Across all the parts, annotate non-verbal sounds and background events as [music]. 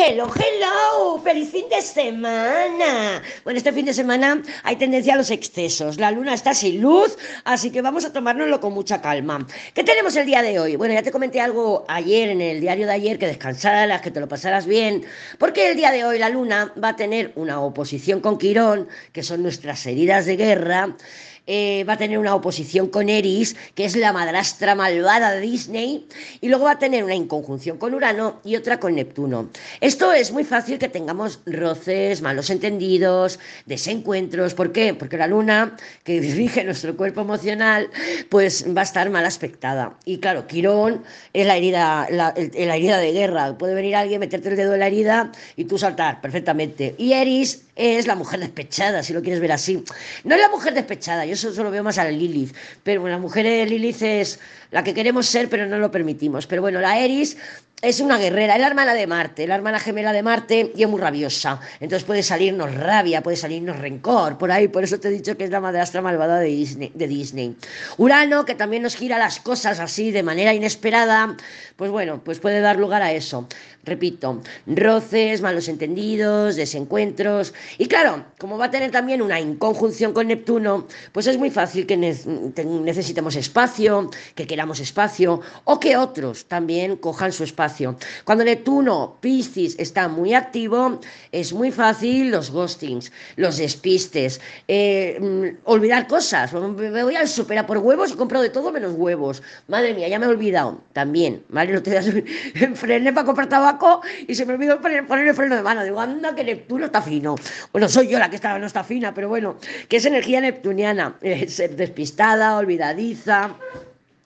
Hello, hello, feliz fin de semana. Bueno, este fin de semana hay tendencia a los excesos. La luna está sin luz, así que vamos a tomárnoslo con mucha calma. ¿Qué tenemos el día de hoy? Bueno, ya te comenté algo ayer en el diario de ayer, que descansaras, que te lo pasaras bien, porque el día de hoy la luna va a tener una oposición con Quirón, que son nuestras heridas de guerra. Eh, va a tener una oposición con Eris, que es la madrastra malvada de Disney, y luego va a tener una inconjunción con Urano y otra con Neptuno. Esto es muy fácil que tengamos roces, malos entendidos, desencuentros. ¿Por qué? Porque la luna, que [laughs] dirige nuestro cuerpo emocional, pues va a estar mal aspectada. Y claro, Quirón es la herida, la, la herida de guerra. Puede venir alguien, meterte el dedo en la herida y tú saltar perfectamente. Y Eris es la mujer despechada, si lo quieres ver así. No es la mujer despechada, yo eso solo veo más a la Lilith. Pero bueno, la mujer de Lilith es la que queremos ser, pero no lo permitimos. Pero bueno, la Eris es una guerrera, es la hermana de Marte, la hermana gemela de Marte y es muy rabiosa. Entonces puede salirnos rabia, puede salirnos rencor, por ahí, por eso te he dicho que es la madrastra malvada de Disney, de Disney. Urano, que también nos gira las cosas así de manera inesperada, pues bueno, pues puede dar lugar a eso. Repito, roces, malos entendidos, desencuentros. Y claro, como va a tener también una inconjunción con Neptuno, pues es muy fácil que necesitemos espacio, que queramos espacio, o que otros también cojan su espacio cuando Neptuno, Piscis, está muy activo, es muy fácil los ghostings, los despistes, eh, mm, olvidar cosas. Me voy al super a por huevos y compro de todo menos huevos. Madre mía, ya me he olvidado. También, ¿vale? No te das [laughs] frené para comprar tabaco y se me olvidó poner, el freno de mano. Digo, anda, que Neptuno está fino. Bueno, soy yo la que está, no está fina, pero bueno, que es energía neptuniana. [laughs] ser despistada, olvidadiza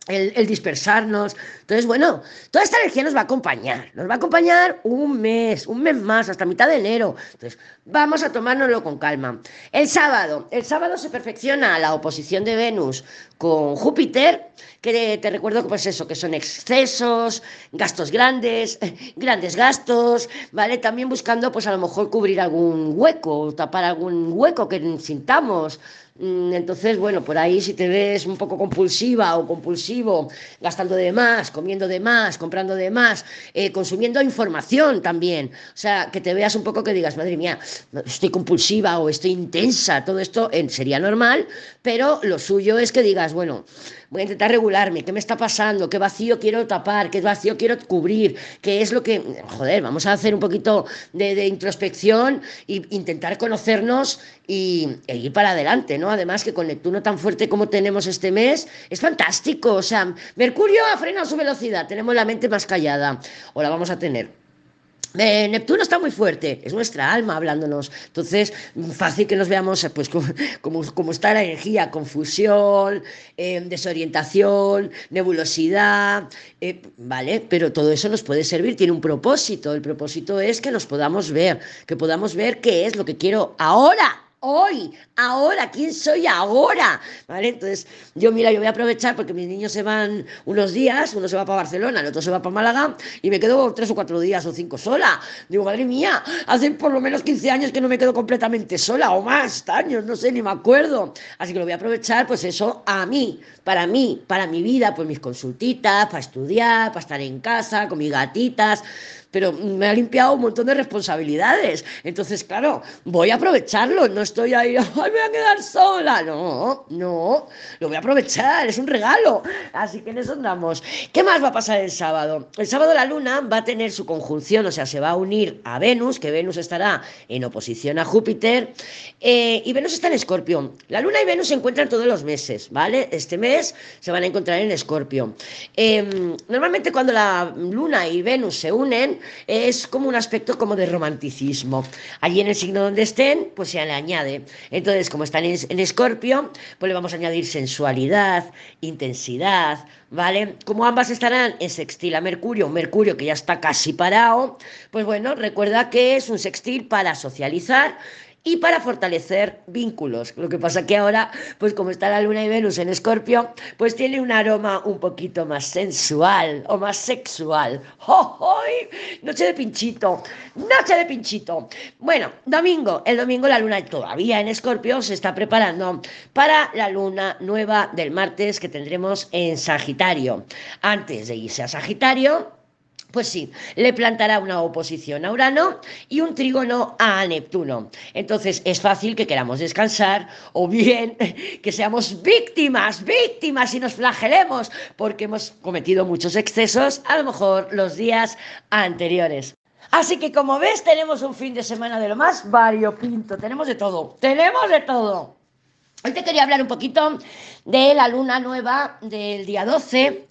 el, dispersarnos. Entonces, bueno, toda esta energía nos va a acompañar. Nos va a acompañar un mes, un mes más, hasta mitad de enero. Entonces, vamos a tomárnoslo con calma. El sábado, el sábado se perfecciona la oposición de Venus con Júpiter, que te recuerdo que pues eso, que son excesos, gastos grandes, [laughs] grandes gastos, ¿vale? También buscando pues a lo mejor cubrir algún hueco, tapar algún hueco que sintamos. Mm, entonces, bueno, por ahí si te ves un poco compulsiva o compulsivo, gastando de más, comiendo de más, comprando de más, eh, consumiendo información también. O sea, que te veas un poco que digas, madre mía, estoy compulsiva o estoy intensa, todo esto sería normal, pero lo suyo es que digas, bueno, voy a intentar regularme, ¿qué me está pasando? ¿Qué vacío quiero tapar? ¿Qué vacío quiero cubrir? ¿Qué es lo que, joder, vamos a hacer un poquito de, introspección e intentar conocernos y, e ir para adelante, ¿no? Además que con Neptuno tan fuerte como tenemos este mes, es fantástico, o sea, Mercurio ha frenado su velocidad, tenemos la mente más callada, o la vamos a tener. Eh, Neptuno está muy fuerte, es nuestra alma hablándonos. Entonces, fácil que nos veamos pues como, está la energía, confusión, eh, desorientación, nebulosidad, eh, ¿vale? Pero todo eso nos puede servir, tiene un propósito. El propósito es que nos podamos ver, que podamos ver qué es lo que quiero ahora hoy, ahora, ¿quién soy ahora? ¿Vale? Entonces, yo mira, yo voy a aprovechar porque mis niños se van unos días, uno se va para Barcelona, el otro se va para Málaga y me quedo tres o cuatro días o cinco sola. Digo, madre mía, hace por lo menos 15 años que no me quedo completamente sola o más años, no sé, ni me acuerdo. Así que lo voy a aprovechar, pues eso, a mí, para mí, para mi vida, pues mis consultitas, para estudiar, para estar en casa, con mis gatitas pero me ha limpiado un montón de responsabilidades. Entonces, claro, voy a aprovecharlo, no estoy ahí, [laughs] ay, me voy a quedar sola. No, no, lo voy a aprovechar, es un regalo. Así que en eso andamos. ¿Qué más va a pasar el sábado? El sábado la luna va a tener su conjunción, o sea, se va a unir a Venus, que Venus estará en oposición a Júpiter, eh, y Venus está en Escorpio. La luna y Venus se encuentran todos los meses, ¿vale? Este mes se van a encontrar en Escorpio. Em, normalmente cuando la luna y Venus se unen, es como un aspecto como de romanticismo. Allí en el signo donde estén, pues se le añade. Entonces, como están en Escorpio, pues le vamos a añadir sensualidad, intensidad, ¿vale? Como ambas estarán en sextil a Mercurio, Mercurio que ya está casi parado, pues bueno, recuerda que es un sextil para socializar y para fortalecer vínculos. Lo que pasa que ahora, pues como está la Luna y Venus en Escorpio, pues tiene un aroma un poquito más sensual o más sexual. [laughs] ¡Oh, Noche de pinchito, noche de pinchito. Bueno, domingo, el domingo la Luna todavía en Escorpio se está preparando para la Luna nueva del martes que tendremos en Sagitario. Antes de irse a Sagitario, Pues sí, le plantará una oposición a Urano y un trígono a Neptuno. Entonces es fácil que queramos descansar o bien [laughs] que seamos víctimas, víctimas y nos flagelemos porque hemos cometido muchos excesos a lo mejor los días anteriores. Así que como ves tenemos un fin de semana de lo más variopinto, tenemos de todo, tenemos de todo. Hoy te quería hablar un poquito de la luna nueva del día 12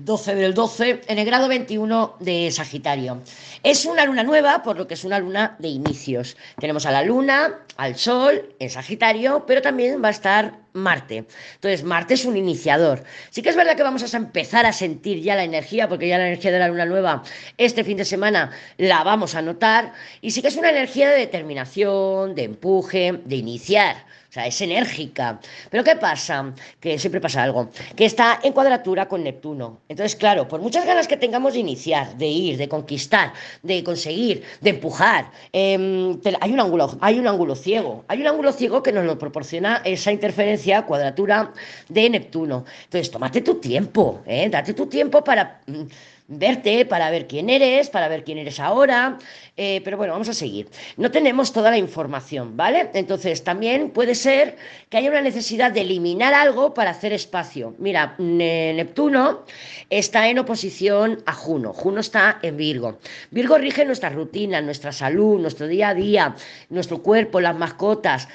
12 del 12, en el grado 21 de Sagitario. Es una luna nueva, por lo que es una luna de inicios. Tenemos a la luna, al sol en Sagitario, pero también va a estar Marte. Entonces, Marte es un iniciador. Sí que es verdad que vamos a empezar a sentir ya la energía, porque ya la energía de la luna nueva este fin de semana la vamos a notar, y sí que es una energía de determinación, de empuje, de iniciar. O sea, es enérgica. Pero ¿qué pasa? Que siempre pasa algo. Que está en cuadratura con Neptuno. Entonces, claro, por muchas ganas que tengamos de iniciar, de ir, de conquistar, de conseguir, de empujar, em, hay, un ángulo, hay un ángulo ciego. Hay un ángulo ciego que nos lo proporciona esa interferencia, cuadratura de Neptuno. Entonces, tómate tu tiempo, ¿eh? date tu tiempo para... Mm, verte, para ver quién eres, para ver quién eres ahora, eh, pero bueno, vamos a seguir. No tenemos toda la información, ¿vale? Entonces también puede ser que haya una necesidad de eliminar algo para hacer espacio. Mira, Neptuno está en oposición a Juno, Juno está en Virgo. Virgo rige nuestra rutina, nuestra salud, nuestro día a día, nuestro cuerpo, las mascotas.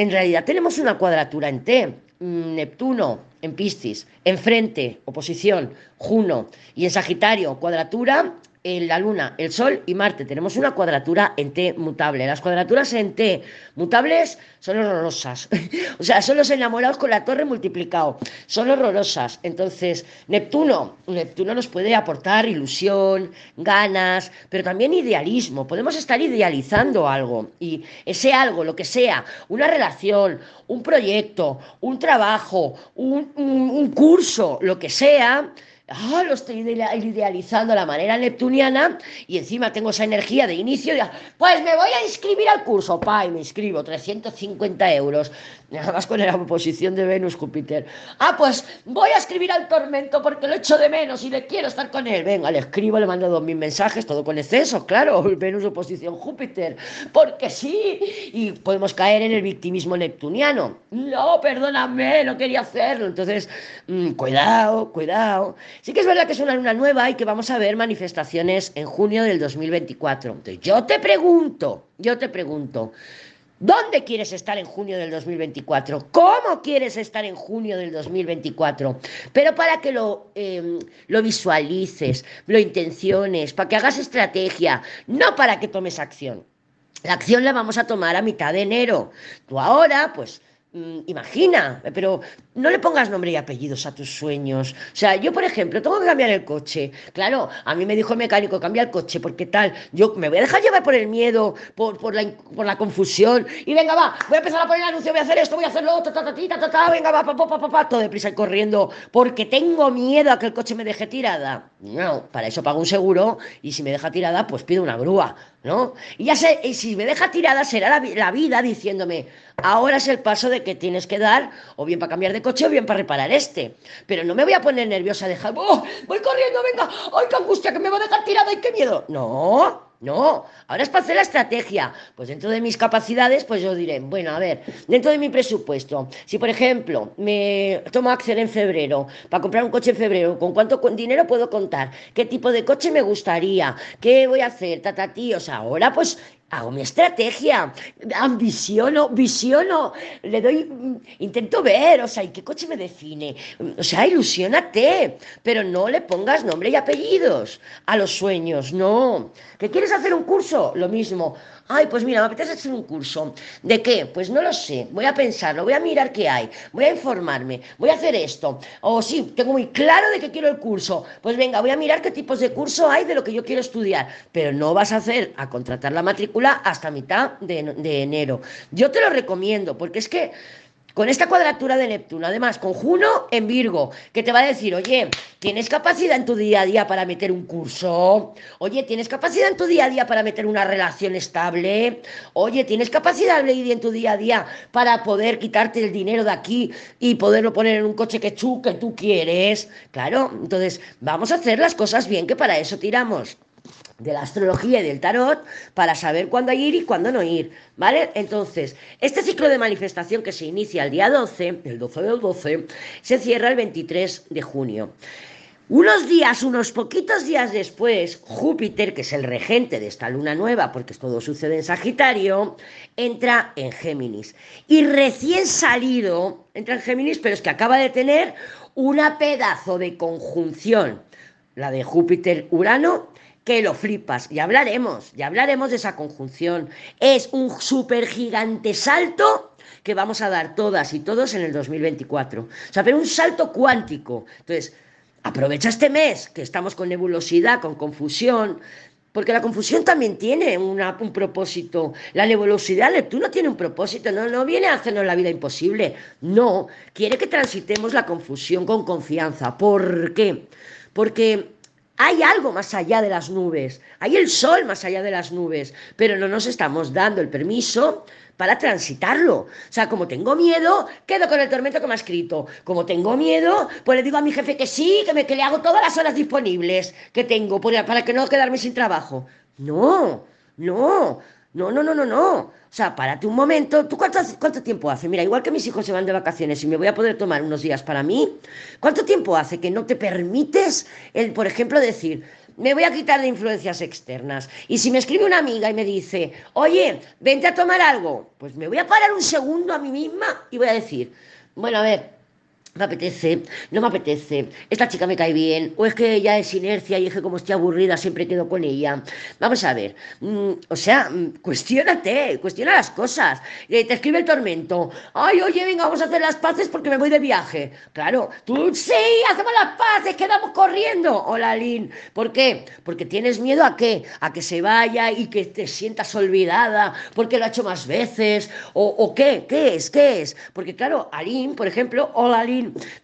En realidad tenemos una cuadratura en T. Neptuno en Piscis, enfrente, oposición, Juno, y en Sagitario, cuadratura, en la Luna, el Sol y Marte. Tenemos una cuadratura en T mutable. Las cuadraturas en T mutables son horrorosas. [laughs] o sea, son los enamorados con la torre multiplicado. Son horrorosas. Entonces, Neptuno, Neptuno nos puede aportar ilusión, ganas, pero también idealismo. Podemos estar idealizando algo. Y ese algo, lo que sea, una relación, un proyecto, un trabajo, un, un curso, lo que sea, ah, lo estoy idealizando a la manera neptuniana y encima tengo esa energía de inicio, de, pues me voy a inscribir al curso, pa, y me inscribo, 350 euros, nada más con la oposición de Venus-Júpiter. Ah, pues voy a escribir al tormento porque lo echo de menos y le quiero estar con él. Venga, le escribo, le mando dos mil mensajes, todo con exceso, claro, [laughs] Venus-oposición-Júpiter, porque sí, y podemos caer en el victimismo neptuniano. No, perdóname, no quería hacerlo. Entonces, mm, cuidado, cuidado. Sí que es verdad que es una luna nueva y que vamos a ver manifestaciones en junio del 2024. Entonces, yo te pregunto, yo te pregunto, ¿Dónde quieres estar en junio del 2024? ¿Cómo quieres estar en junio del 2024? Pero para que lo, em, lo visualices, lo intenciones, para que hagas estrategia, no para que tomes acción. La acción la vamos a tomar a mitad de enero. Tú ahora, pues imagina, pero no le pongas nombre y apellidos a tus sueños. O sea, yo, por ejemplo, tengo que cambiar el coche. Claro, a mí me dijo el mecánico, cambia el coche, porque tal, yo me voy a dejar llevar por el miedo, por, por, la, por la confusión. Y venga, va, voy a empezar a poner el anuncio, voy a hacer esto, voy a hacer lo otro, ta, ta, ta, ta, venga, va, pa, pa, pa, pa, todo deprisa y corriendo, porque tengo miedo a que el coche me deje tirada. No, para eso pago un seguro y si me deja tirada, pues pido una grúa, ¿no? Y ya sé, y si me deja tirada será la, la vida diciéndome, Ahora es el paso de que tienes que dar, o bien para cambiar de coche, o bien para reparar este. Pero no me voy a poner nerviosa, dejar, ¡oh! voy corriendo, venga, ¡ay, qué angustia, que me va a dejar tirada, ay, qué miedo! No, no, ahora es para hacer la estrategia. Pues dentro de mis capacidades, pues yo diré, bueno, a ver, dentro de mi presupuesto, si por ejemplo me tomo acción en febrero para comprar un coche en febrero, ¿con cuánto dinero puedo contar? ¿Qué tipo de coche me gustaría? ¿Qué voy a hacer? Tatatíos, ahora pues hago mi estrategia, ambiciono, visiono, le doy, mm, intento ver, o sea, ¿y qué coche me define? O sea, ilusionate, pero no le pongas nombre y apellidos a los sueños, no. ¿Que quieres hacer un curso? Lo mismo. Ay, pues mira, me apetece hacer un curso. ¿De qué? Pues no lo sé. Voy a pensarlo, voy a mirar qué hay, voy a informarme, voy a hacer esto. O sí, tengo muy claro de qué quiero el curso. Pues venga, voy a mirar qué tipos de curso hay de lo que yo quiero estudiar. Pero no vas a hacer a contratar la matrícula hasta mitad de enero. Yo te lo recomiendo, porque es que con esta cuadratura de Neptuno, además con Juno en Virgo, que te va a decir, oye, ¿tienes capacidad en tu día a día para meter un curso? Oye, ¿tienes capacidad en tu día a día para meter una relación estable? Oye, ¿tienes capacidad, Lady, en tu día a día para poder quitarte el dinero de aquí y poderlo poner en un coche que tú, que tú quieres? Claro, entonces vamos a hacer las cosas bien, que para eso tiramos de la astrología y del tarot para saber cuándo ir y cuándo no ir, ¿vale? Entonces, este ciclo de manifestación que se inicia el día 12, el 12 del 12, se cierra el 23 de junio. Unos días, unos poquitos días después, Júpiter, que es el regente de esta luna nueva, porque todo sucede en Sagitario, entra en Géminis. Y recién salido, entra en Géminis, pero es que acaba de tener una pedazo de conjunción, la de Júpiter-Urano, que lo flipas. Ya hablaremos, ya hablaremos de esa conjunción. Es un súper gigante salto que vamos a dar todas y todos en el 2024. O sea, pero un salto cuántico. Entonces, aprovecha este mes que estamos con nebulosidad, con confusión, porque la confusión también tiene un propósito. La nebulosidad, Neptuno tiene un propósito, no, no viene a hacernos la vida imposible. No, quiere que transitemos la confusión con confianza. ¿Por qué? Porque hay algo más allá de las nubes, hay el sol más allá de las nubes, pero no nos estamos dando el permiso para transitarlo. O sea, como tengo miedo, quedo con el tormento que me ha escrito. Como tengo miedo, pues le digo a mi jefe que sí, que, me, que le hago todas las horas disponibles que tengo para que no quedarme sin trabajo. No, no, no, no, no, no, no. O sea, párate un momento. ¿Tú cuánto, cuánto tiempo hace? Mira, igual que mis hijos se van de vacaciones y me voy a poder tomar unos días para mí, ¿cuánto tiempo hace que no te permites, el, por ejemplo, decir, me voy a quitar de influencias externas? Y si me escribe una amiga y me dice, oye, vente a tomar algo, pues me voy a parar un segundo a mí misma y voy a decir, bueno, a ver, me apetece, no me apetece, esta chica me cae bien, o es que ella es inercia y es que como estoy aburrida siempre quedo con ella. Vamos a ver, mm, o sea, mm, cuestiona las cosas. Eh, te escribe el tormento, ay, oye, venga, vamos a hacer las paces porque me voy de viaje. Claro, tú sí, hacemos las paces, quedamos corriendo. Hola, Lynn, ¿por qué? Porque tienes miedo a qué? A que se vaya y que te sientas olvidada porque lo ha hecho más veces, o, qué, ¿qué es? ¿Qué es? Porque claro, Aline, por ejemplo, hola,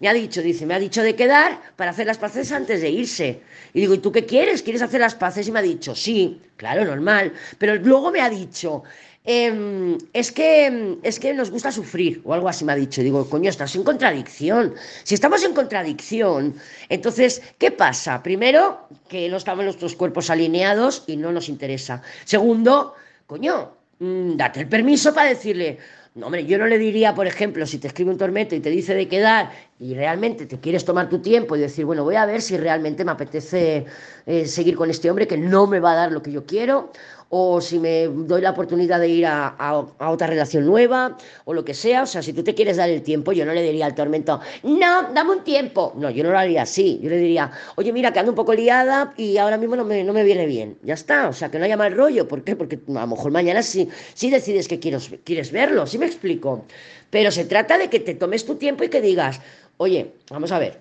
Me ha dicho, dice, me ha dicho de quedar para hacer las paces antes de irse. Y digo, ¿y tú qué quieres? ¿Quieres hacer las paces? Y me ha dicho, sí, claro, normal. Pero luego me ha dicho, em, es, que, es que nos gusta sufrir, o algo así me ha dicho. digo, coño, estás en contradicción. Si estamos en contradicción, entonces, ¿qué pasa? Primero, que no estamos nuestros cuerpos alineados y no nos interesa. Segundo, coño, mm, date el permiso para decirle, no, hombre, yo no le diría, por ejemplo, si te escribe un tormento y te dice de quedar y realmente te quieres tomar tu tiempo y decir, bueno, voy a ver si realmente me apetece eh, seguir con este hombre que no me va a dar lo que yo quiero, o si me doy la oportunidad de ir a, otra relación nueva, o lo que sea. O sea, si tú te quieres dar el tiempo, yo no le diría al tormento, no, dame un tiempo. No, yo no lo haría así. Yo le diría, oye, mira, que ando un poco liada y ahora mismo no me, no me viene bien. Ya está. O sea, que no haya mal rollo. ¿Por qué? Porque a lo mejor mañana sí, sí decides que quieres, quieres verlo. ¿Sí me explico? Pero se trata de que te tomes tu tiempo y que digas, oye, vamos a ver.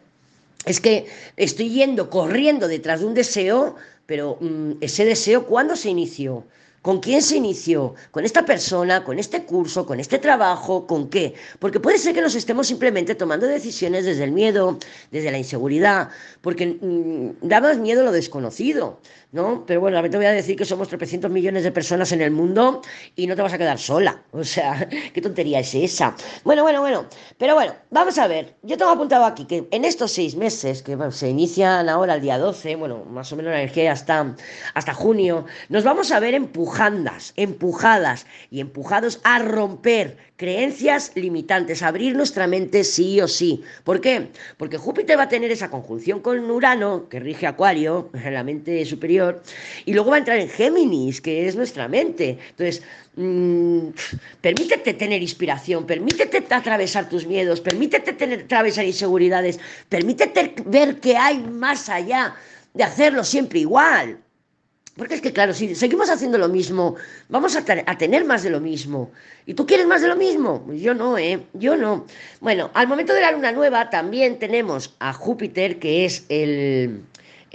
Es que estoy yendo corriendo detrás de un deseo pero mm, ese deseo, ¿cuándo se inició? ¿Con quién se inició? ¿Con esta persona? ¿Con este curso? ¿Con este trabajo? ¿Con qué? Porque puede ser que nos estemos simplemente tomando decisiones desde el miedo, desde la inseguridad, porque mm, da más miedo lo desconocido. ¿no? Pero bueno, te voy a decir que somos 300 millones de personas en el mundo y no te vas a quedar sola. O sea, [laughs] qué tontería es esa. Bueno, bueno, bueno. Pero bueno, vamos a ver. Yo tengo apuntado aquí que en estos seis meses, que se inician ahora el día 12, bueno, más o menos la energía hasta, hasta junio, nos vamos a ver empujadas y empujados a romper creencias limitantes, abrir nuestra mente sí o sí. ¿Por qué? Porque Júpiter va a tener esa conjunción con Urano, que rige Acuario, [laughs] la mente superior, y luego va a entrar en Géminis, que es nuestra mente. Entonces, mm, permítete tener inspiración, permítete atravesar tus miedos, permítete atravesar inseguridades, permítete ver que hay más allá de hacerlo siempre igual. Porque es que, claro, si seguimos haciendo lo mismo, vamos a, tener más de lo mismo. ¿Y tú quieres más de lo mismo? Yo no, ¿eh? Yo no. Bueno, al momento de la luna nueva también tenemos a Júpiter, que es el,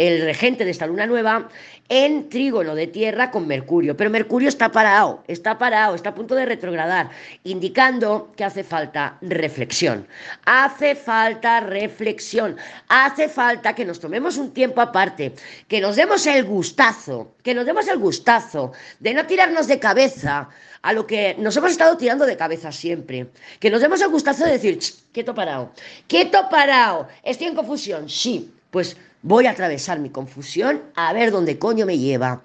el regente de esta luna nueva, en trígono de tierra con Mercurio. Pero Mercurio está parado, está parado, está a punto de retrogradar, indicando que hace falta reflexión. Hace falta reflexión. Hace falta que nos tomemos un tiempo aparte, que nos demos el gustazo, que nos demos el gustazo de no tirarnos de cabeza a lo que nos hemos estado tirando de cabeza siempre. Que nos demos el gustazo de decir, quieto parado, quieto parado, estoy en confusión, sí, pues Voy a atravesar mi confusión a ver dónde coño me lleva.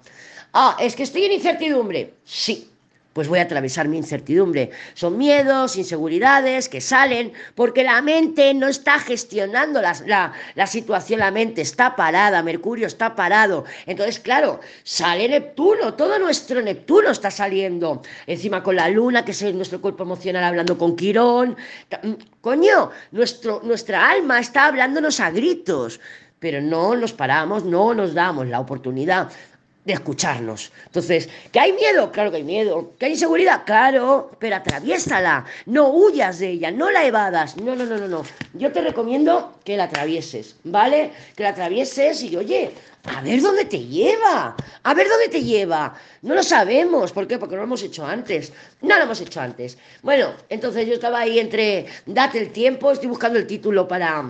Ah, es que estoy en incertidumbre. Sí, pues voy a atravesar mi incertidumbre. Son miedos, inseguridades que salen porque la mente no está gestionando la, la, situación, la mente está parada, Mercurio está parado. Entonces, claro, sale Neptuno, todo nuestro Neptuno está saliendo. Encima con la luna, que es nuestro cuerpo emocional hablando con Quirón. Mm, coño, nuestro, nuestra alma está hablándonos a gritos pero no nos paramos, no nos damos la oportunidad de escucharnos. Entonces, ¿que hay miedo? Claro que hay miedo. ¿Que hay inseguridad? Claro, pero atraviésala, no huyas de ella, no la evadas. No, no, no, no, no. Yo te recomiendo que la atravieses, ¿vale? Que la atravieses y oye, a ver dónde te lleva, a ver dónde te lleva. No lo sabemos, ¿por qué? Porque no lo hemos hecho antes. No lo hemos hecho antes. Bueno, entonces yo estaba ahí entre, date el tiempo, estoy buscando el título para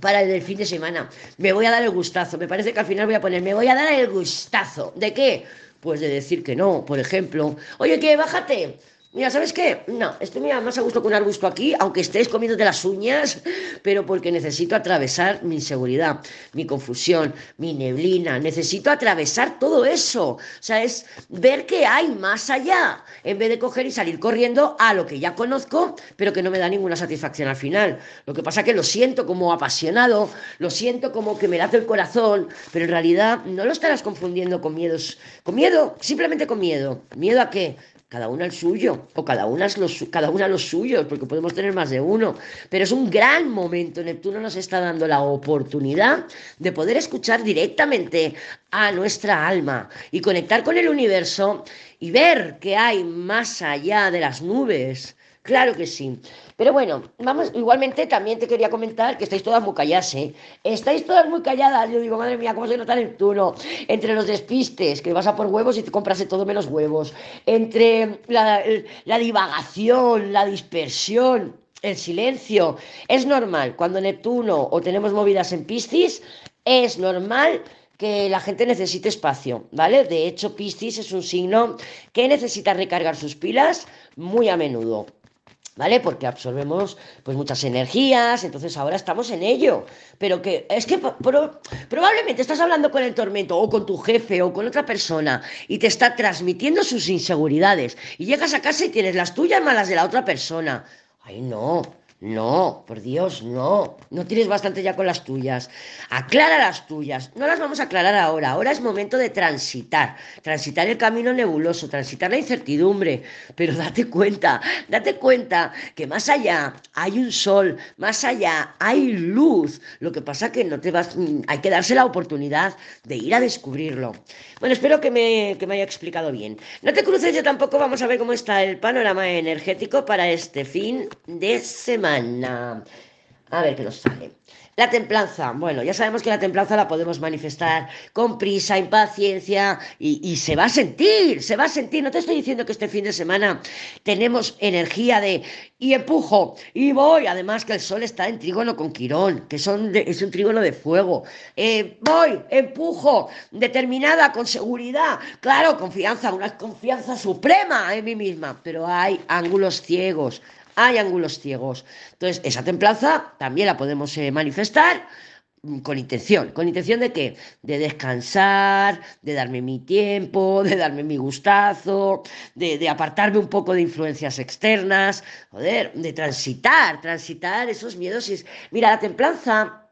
para el del fin de semana. Me voy a dar el gustazo. Me parece que al final voy a poner, me voy a dar el gustazo. ¿De qué? Pues de decir que no, por ejemplo. Oye, que bájate. Mira, ¿sabes qué? No, estoy más a gusto con un arbusto aquí, aunque estés comiéndote las uñas, pero porque necesito atravesar mi inseguridad, mi confusión, mi neblina. Necesito atravesar todo eso. O sea, es ver que hay más allá, en vez de coger y salir corriendo a lo que ya conozco, pero que no me da ninguna satisfacción al final. Lo que pasa es que lo siento como apasionado, lo siento como que me late el corazón, pero en realidad no lo estarás confundiendo con miedos. Con miedo, simplemente con miedo. ¿Miedo a qué? Cada una el suyo, o cada una, los, cada una los suyos, porque podemos tener más de uno. Pero es un gran momento. Neptuno nos está dando la oportunidad de poder escuchar directamente a nuestra alma y conectar con el universo y ver qué hay más allá de las nubes. Claro que sí. Pero bueno, vamos, igualmente también te quería comentar que estáis todas muy calladas, ¿eh? Estáis todas muy calladas. Yo digo, madre mía, ¿cómo se nota Neptuno? Entre los despistes, que vas a por huevos y te compras de todo menos huevos. Entre la, la divagación, la dispersión, el silencio. Es normal, cuando Neptuno o tenemos movidas en Piscis, es normal que la gente necesite espacio, ¿vale? De hecho, Piscis es un signo que necesita recargar sus pilas muy a menudo. ¿Vale? Porque absorbemos pues muchas energías, entonces ahora estamos en ello. Pero que es que probablemente estás hablando con el tormento o con tu jefe o con otra persona y te está transmitiendo sus inseguridades y llegas a casa y tienes las tuyas malas de la otra persona. Ay, no, no, por Dios, no. No tienes bastante ya con las tuyas. Aclara las tuyas. No las vamos a aclarar ahora. Ahora es momento de transitar. Transitar el camino nebuloso, transitar la incertidumbre. Pero date cuenta, date cuenta que más allá hay un sol, más allá hay luz. Lo que pasa que no te vas, hay que darse la oportunidad de ir a descubrirlo. Bueno, espero que me, que me haya explicado bien. No te cruces yo tampoco. Vamos a ver cómo está el panorama energético para este fin de semana. A ver qué nos sale. La templanza. Bueno, ya sabemos que la templanza la podemos manifestar con prisa, impaciencia y, se va a sentir, se va a sentir. No te estoy diciendo que este fin de semana tenemos energía de y empujo y voy. Además que el sol está en trígono con Quirón, que son es un trígono de fuego. Eh, voy, empujo, determinada, con seguridad. Claro, confianza, una confianza suprema en mí misma, pero hay ángulos ciegos hay ángulos ciegos. Entonces, esa templanza también la podemos eh, manifestar mm, con intención. ¿Con intención de qué? De descansar, de darme mi tiempo, [laughs] de darme mi gustazo, de, de, apartarme un poco de influencias externas, joder, de transitar, transitar esos miedos. Mira, la templanza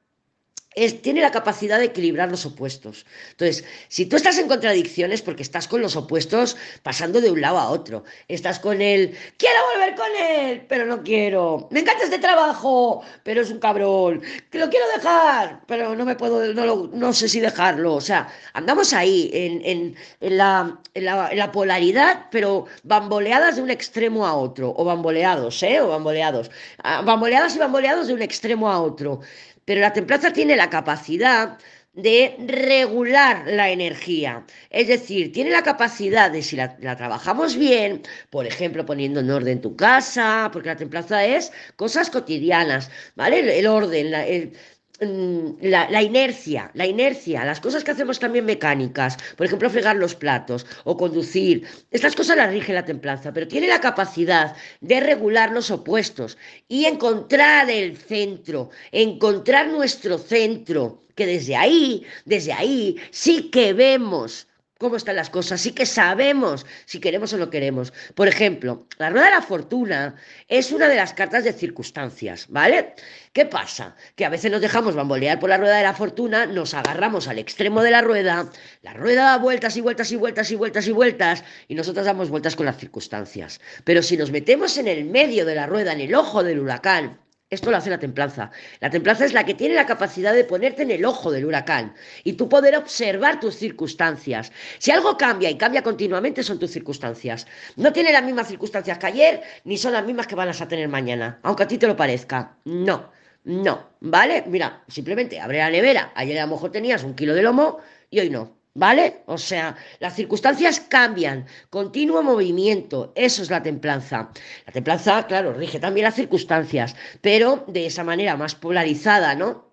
tiene la capacidad de equilibrar los opuestos. Entonces, si tú estás en contradicciones porque estás con los opuestos pasando de un lado a otro, estás con él, quiero volver con él, pero no quiero, me encanta este trabajo, pero es un cabrón, lo quiero dejar, pero no me puedo, no, no sé si dejarlo. O sea, andamos ahí en, la, la, polaridad, pero bamboleadas de un extremo a otro, o bamboleados, ¿eh? O bamboleados. Ah, bamboleadas y bamboleados de un extremo a otro. Pero la templanza tiene la capacidad de regular la energía. Es decir, tiene la capacidad de, si la, trabajamos bien, por ejemplo, poniendo en orden tu casa, porque la templanza es cosas cotidianas, ¿vale? El, orden, la, Mm, la, inercia, la inercia, las cosas que hacemos también mecánicas, por ejemplo, fregar los platos o conducir, estas cosas las rige la templanza, pero tiene la capacidad de regular los opuestos y encontrar el centro, encontrar nuestro centro, que desde ahí, desde ahí sí que vemos cómo están las cosas, sí que sabemos si queremos o no queremos. Por ejemplo, la rueda de la fortuna es una de las cartas de circunstancias, ¿vale? ¿Qué pasa? Que a veces nos dejamos bambolear por la rueda de la fortuna, nos agarramos al extremo de la rueda, la rueda da vueltas y vueltas y vueltas y vueltas y vueltas, y nosotros damos vueltas con las circunstancias. Pero si nos metemos en el medio de la rueda, en el ojo del huracán, esto lo hace la templanza. La templanza es la que tiene la capacidad de ponerte en el ojo del huracán y tú poder observar tus circunstancias. Si algo cambia y cambia continuamente son tus circunstancias. No tiene las mismas circunstancias que ayer ni son las mismas que van a tener mañana, aunque a ti te lo parezca. No, no, ¿vale? Mira, simplemente abre la nevera. Ayer a lo mejor tenías un kilo de lomo y hoy no. ¿Vale? O sea, las circunstancias cambian, continuo movimiento, eso es la templanza. La templanza, claro, rige también las circunstancias, pero de esa manera más polarizada, ¿no?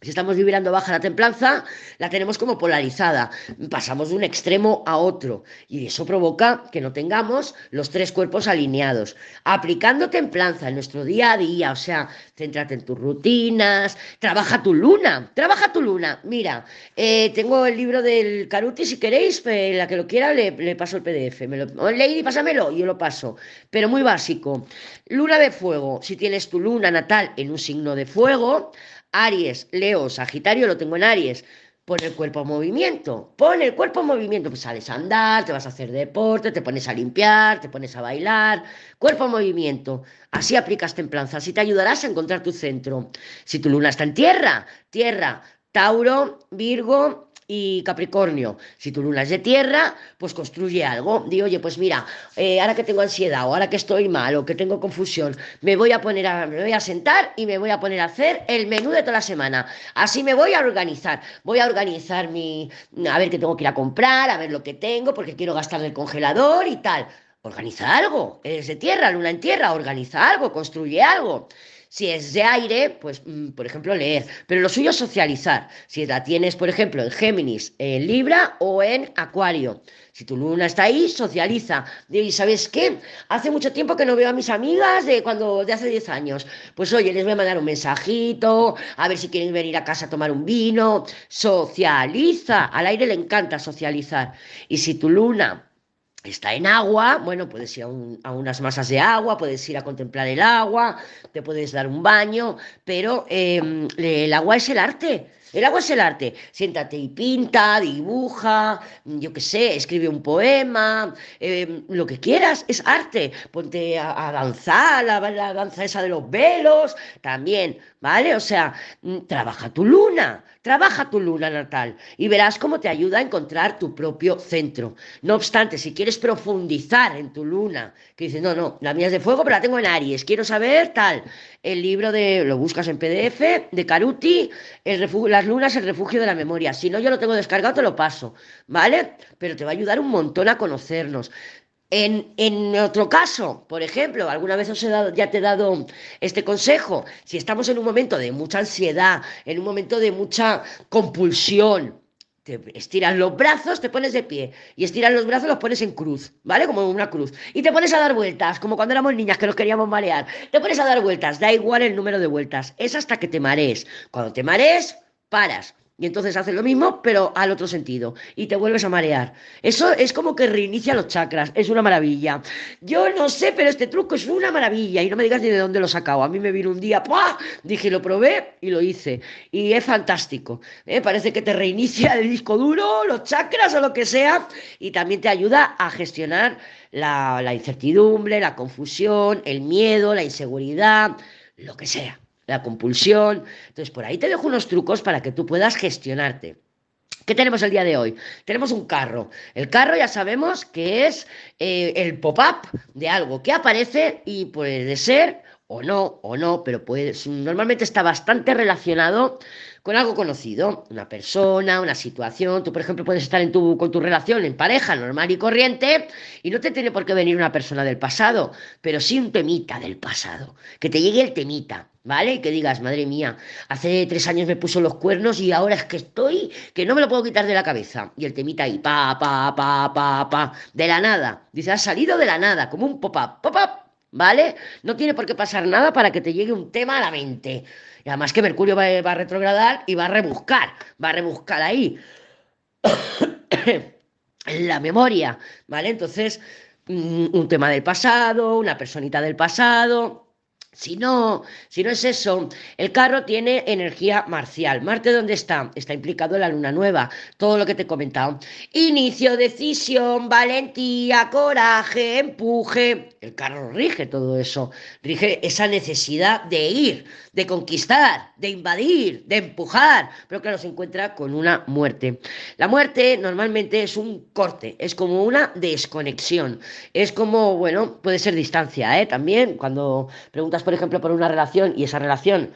Si estamos vibrando baja la templanza, la tenemos como polarizada. Pasamos de un extremo a otro. Y eso provoca que no tengamos los tres cuerpos alineados. Aplicando templanza en nuestro día a día, o sea, céntrate en tus rutinas, trabaja tu luna, trabaja tu luna. Mira, eh, tengo el libro del Caruti, si queréis, la que lo quiera, le, paso el PDF. Me lo, Lady, pásamelo, yo lo paso. Pero muy básico. Luna de fuego. Si tienes tu luna natal en un signo de fuego, Aries, Leo, Sagitario, lo tengo en Aries. Pon el cuerpo en movimiento, pon el cuerpo en movimiento, pues sales a andar, te vas a hacer deporte, te pones a limpiar, te pones a bailar, cuerpo en movimiento. Así aplicas templanza, así te ayudarás a encontrar tu centro. Si tu luna está en tierra, tierra, Tauro, Virgo, y Capricornio, si tu luna es de tierra, pues construye algo. Digo, oye, pues mira, eh, ahora que tengo ansiedad o ahora que estoy mal o que tengo confusión, me voy a poner a, me voy a sentar y me voy a poner a hacer el menú de toda la semana. Así me voy a organizar. Voy a organizar mi, a ver qué tengo que ir a comprar, a ver lo que tengo, porque quiero gastar del congelador y tal. Organiza algo. Eres de tierra, luna en tierra, organiza algo, construye algo. Si es de aire, pues, mm, por ejemplo, leer. Pero lo suyo es socializar. Si la tienes, por ejemplo, en Géminis, en Libra o en Acuario. Si tu luna está ahí, socializa. Y ¿sabes qué? Hace mucho tiempo que no veo a mis amigas de cuando de hace 10 años. Pues oye, les voy a mandar un mensajito, a ver si quieren venir a casa a tomar un vino. Socializa. Al aire le encanta socializar. Y si tu luna está en agua, bueno, puedes ir a, unas masas de agua, puedes ir a contemplar el agua, te puedes dar un baño, pero em, el agua es el arte. El agua es el arte. Siéntate y pinta, dibuja, yo qué sé, escribe un poema, em, lo que quieras, es arte. Ponte a, danzar, la, la, danza esa de los velos, también, ¿vale? O sea, mm, trabaja tu luna, trabaja tu luna natal y verás cómo te ayuda a encontrar tu propio centro. No obstante, si quieres profundizar en tu luna, que dices, no, no, la mía es de fuego, pero la tengo en Aries, quiero saber tal, el libro de, lo buscas en PDF, de Caruti, el las lunas, el refugio de la memoria. Si no, yo lo tengo descargado, te lo paso, ¿vale? Pero te va a ayudar un montón a conocernos. En, otro caso, por ejemplo, alguna vez os he dado, ya te he dado este consejo, si estamos en un momento de mucha ansiedad, en un momento de mucha compulsión, te estiras los brazos, te pones de pie y estiras los brazos, los pones en cruz, ¿vale? Como una cruz. Y te pones a dar vueltas, como cuando éramos niñas que nos queríamos marear. Te pones a dar vueltas, da igual el número de vueltas, es hasta que te marees. Cuando te marees, paras y entonces haces lo mismo, pero al otro sentido. Y te vuelves a marear. Eso es como que reinicia los chakras. Es una maravilla. Yo no sé, pero este truco es una maravilla. Y no me digas ni de dónde lo sacado. A mí me vino un día, ¡pua! dije, lo probé y lo hice. Y es fantástico. ¿eh? Parece que te reinicia el disco duro, los chakras o lo que sea. Y también te ayuda a gestionar la incertidumbre, la confusión, el miedo, la inseguridad, lo que sea la compulsión. Entonces, por ahí te dejo unos trucos para que tú puedas gestionarte. ¿Qué tenemos el día de hoy? Tenemos un carro. El carro ya sabemos que es eh, el pop-up de algo que aparece y puede ser o no, o no, pero puede, normalmente está bastante relacionado con algo conocido, una persona, una situación. Tú, por ejemplo, puedes estar en tu, con tu relación en pareja normal y corriente y no te tiene por qué venir una persona del pasado, pero sí un temita del pasado, que te llegue el temita. ¿Vale? Y que digas, madre mía, hace tres años me puso los cuernos y ahora es que estoy, que no me lo puedo quitar de la cabeza. Y el temita ahí, pa, pa, pa, pa, pa, de la nada. Dice, ha salido de la nada, como un pop-up, pop-up, ¿vale? No tiene por qué pasar nada para que te llegue un tema a la mente. Y además que Mercurio va, a retrogradar y va a rebuscar, va a rebuscar ahí [coughs] la memoria, ¿vale? Entonces, mm, un tema del pasado, una personita del pasado, si no, si no es eso, el carro tiene energía marcial. Marte, ¿dónde está? Está implicado en la luna nueva. Todo lo que te he comentado. Inicio, decisión, valentía, coraje, empuje. El carro rige todo eso. Rige esa necesidad de ir, de conquistar, de invadir, de empujar. Pero claro, se encuentra con una muerte. La muerte normalmente es un corte, es como una desconexión. Es como, bueno, puede ser distancia, ¿eh? También cuando preguntas por ejemplo, por una relación y esa relación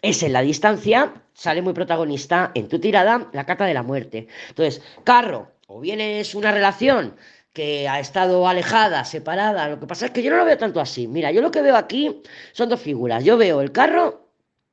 es en la distancia, sale muy protagonista en tu tirada la carta de la muerte. Entonces, carro, o bien es una relación que ha estado alejada, separada, lo que pasa es que yo no lo veo tanto así. Mira, yo lo que veo aquí son dos figuras. Yo veo el carro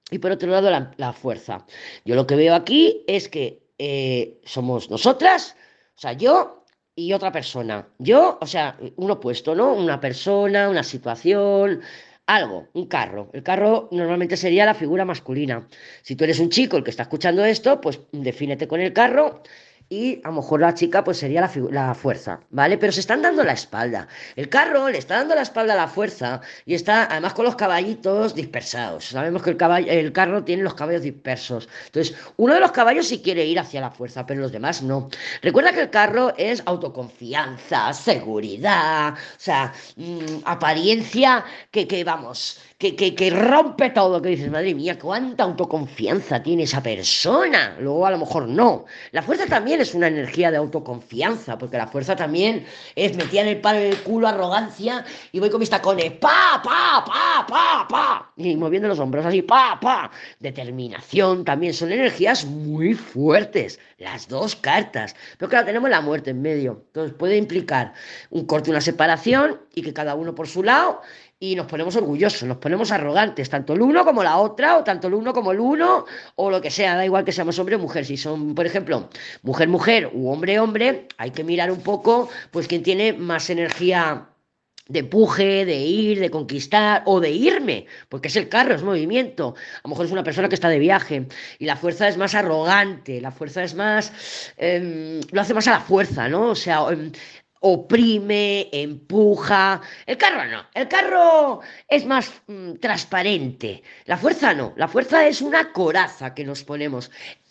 y por otro lado la, fuerza. Yo lo que veo aquí es que eh, somos nosotras, o sea, yo y otra persona. Yo, o sea, un opuesto, ¿no? Una persona, una situación, algo, un carro. El carro normalmente sería la figura masculina. Si tú eres un chico el que está escuchando esto, pues defínete con el carro y a lo mejor la chica pues sería la, la, fuerza, ¿vale? Pero se están dando la espalda. El carro le está dando la espalda a la fuerza y está además con los caballitos dispersados. Sabemos que el, caballo, el carro tiene los caballos dispersos. Entonces, uno de los caballos sí quiere ir hacia la fuerza, pero los demás no. Recuerda que el carro es autoconfianza, seguridad, o sea, mm, apariencia que, que vamos, que, que, rompe todo, que dices, madre mía, cuánta autoconfianza tiene esa persona. Luego a lo mejor no. La fuerza también es una energía de autoconfianza, porque la fuerza también es metida en el palo del culo, arrogancia, y voy con mis tacones, pa, pa, pa, pa, pa, y moviendo los hombros así, pa, pa. Determinación también son energías muy fuertes, las dos cartas. Pero claro, tenemos la muerte en medio. Entonces puede implicar un corte, una separación, y que cada uno por su lado y nos ponemos orgullosos, nos ponemos arrogantes, tanto el uno como la otra, o tanto el uno como el uno, o lo que sea, da igual que seamos hombre o mujer. Si son, por ejemplo, mujer, mujer u hombre, hombre, hay que mirar un poco, pues quién tiene más energía de empuje, de ir, de conquistar o de irme, porque es el carro, es movimiento. A lo mejor es una persona que está de viaje y la fuerza es más arrogante, la fuerza es más, em, lo hace más a la fuerza, ¿no? O sea, em, oprime, empuja. El carro no, el carro es más mm, transparente. La fuerza no, la fuerza es una coraza que nos ponemos.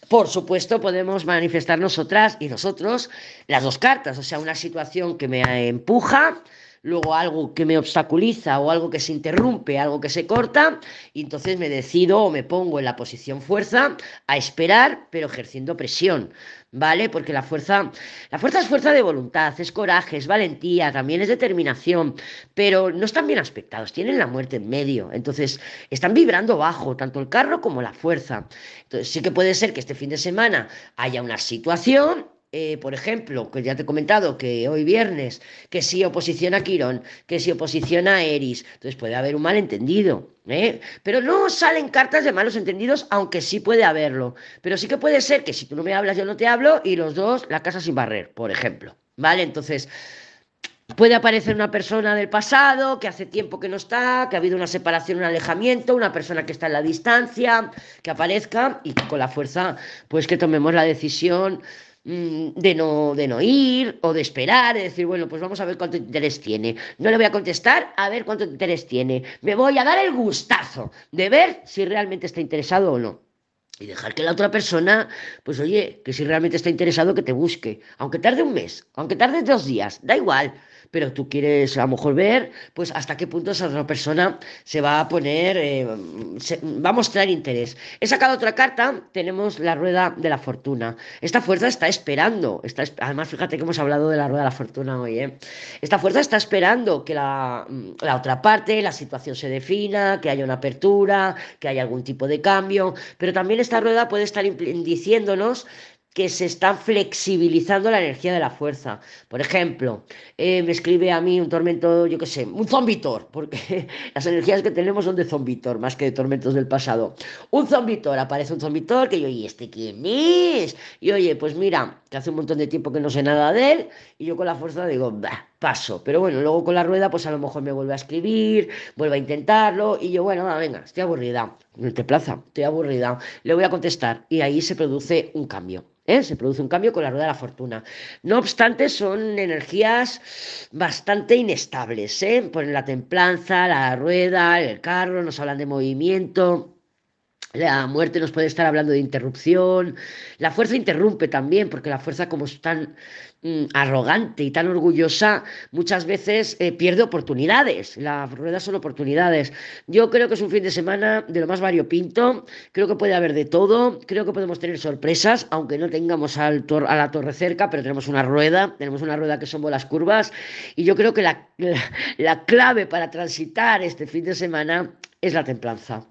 Por supuesto, podemos manifestar nosotras y nosotros las dos cartas, o sea, una situación que me empuja, luego algo que me obstaculiza o algo que se interrumpe, algo que se corta, y entonces me decido o me pongo en la posición fuerza a esperar, pero ejerciendo presión. ¿Vale? Porque la fuerza, la fuerza es fuerza de voluntad, es coraje, es valentía, también es determinación, pero no están bien aspectados, tienen la muerte en medio, entonces están vibrando bajo, tanto el carro como la fuerza. Entonces sí que puede ser que este fin de semana haya una situación eh, por ejemplo, que ya te he comentado que hoy viernes, que si oposición a Quirón, que si oposición a Eris, entonces puede haber un malentendido. ¿Eh? Pero no salen cartas de malos entendidos, aunque sí puede haberlo. Pero sí que puede ser que si tú no me hablas, yo no te hablo, y los dos la casa sin barrer, por ejemplo. ¿Vale? Entonces, Puede aparecer una persona del pasado que hace tiempo que no está, que ha habido una separación, un alejamiento, una persona que está en la distancia, que aparezca y con la fuerza, pues que tomemos la decisión de no, de no ir o de esperar, de decir, bueno, pues vamos a ver cuánto interés tiene. No le voy a contestar a ver cuánto interés tiene. Me voy a dar el gustazo de ver si realmente está interesado o no. Y dejar que la otra persona, pues oye, que si realmente está interesado, que te busque. Aunque tarde un mes, aunque tarde dos días, da igual pero tú quieres a lo mejor ver, pues hasta qué punto esa otra persona se va a poner, eh, va a mostrar interés. He sacado otra carta, tenemos la rueda de la fortuna. Esta fuerza está esperando, está, además fíjate que hemos hablado de la rueda de la fortuna hoy, ¿eh? Esta fuerza está esperando que la, la otra parte, la situación se defina, que haya una apertura, que haya algún tipo de cambio, pero también esta rueda puede estar diciéndonos que se está flexibilizando la energía de la fuerza. Por ejemplo, eh, me escribe a mí un tormento, yo qué sé, un zombitor, porque [laughs] las energías que tenemos son de zombitor, más que de tormentos del pasado. Un zombitor, aparece un zombitor que yo, ¿y este quién es? Y oye, pues mira, que hace un montón de tiempo que no sé nada de él, y yo con la fuerza digo, bah, paso. Pero bueno, luego con la rueda, pues a lo mejor me vuelve a escribir, vuelve a intentarlo, y yo, bueno, venga, estoy aburrida. No te plaza, estoy aburrida. Le voy a contestar, y ahí se produce un cambio. ¿eh? se produce un cambio con la rueda de la fortuna. No obstante, son energías bastante inestables. ¿eh? Ponen la templanza, la rueda, el carro, nos hablan de movimiento. La muerte nos puede estar hablando de interrupción. La fuerza interrumpe también, porque la fuerza, como es mm, arrogante y tan orgullosa, muchas veces eh, pierde oportunidades. Las ruedas son oportunidades. Yo creo que es un fin de semana de lo más variopinto. Creo que puede haber de todo. Creo que podemos tener sorpresas, aunque no tengamos a la torre cerca, pero tenemos una rueda. Tenemos una rueda que son bolas curvas. Y yo creo que la [laughs] clave para transitar este fin de semana es la templanza.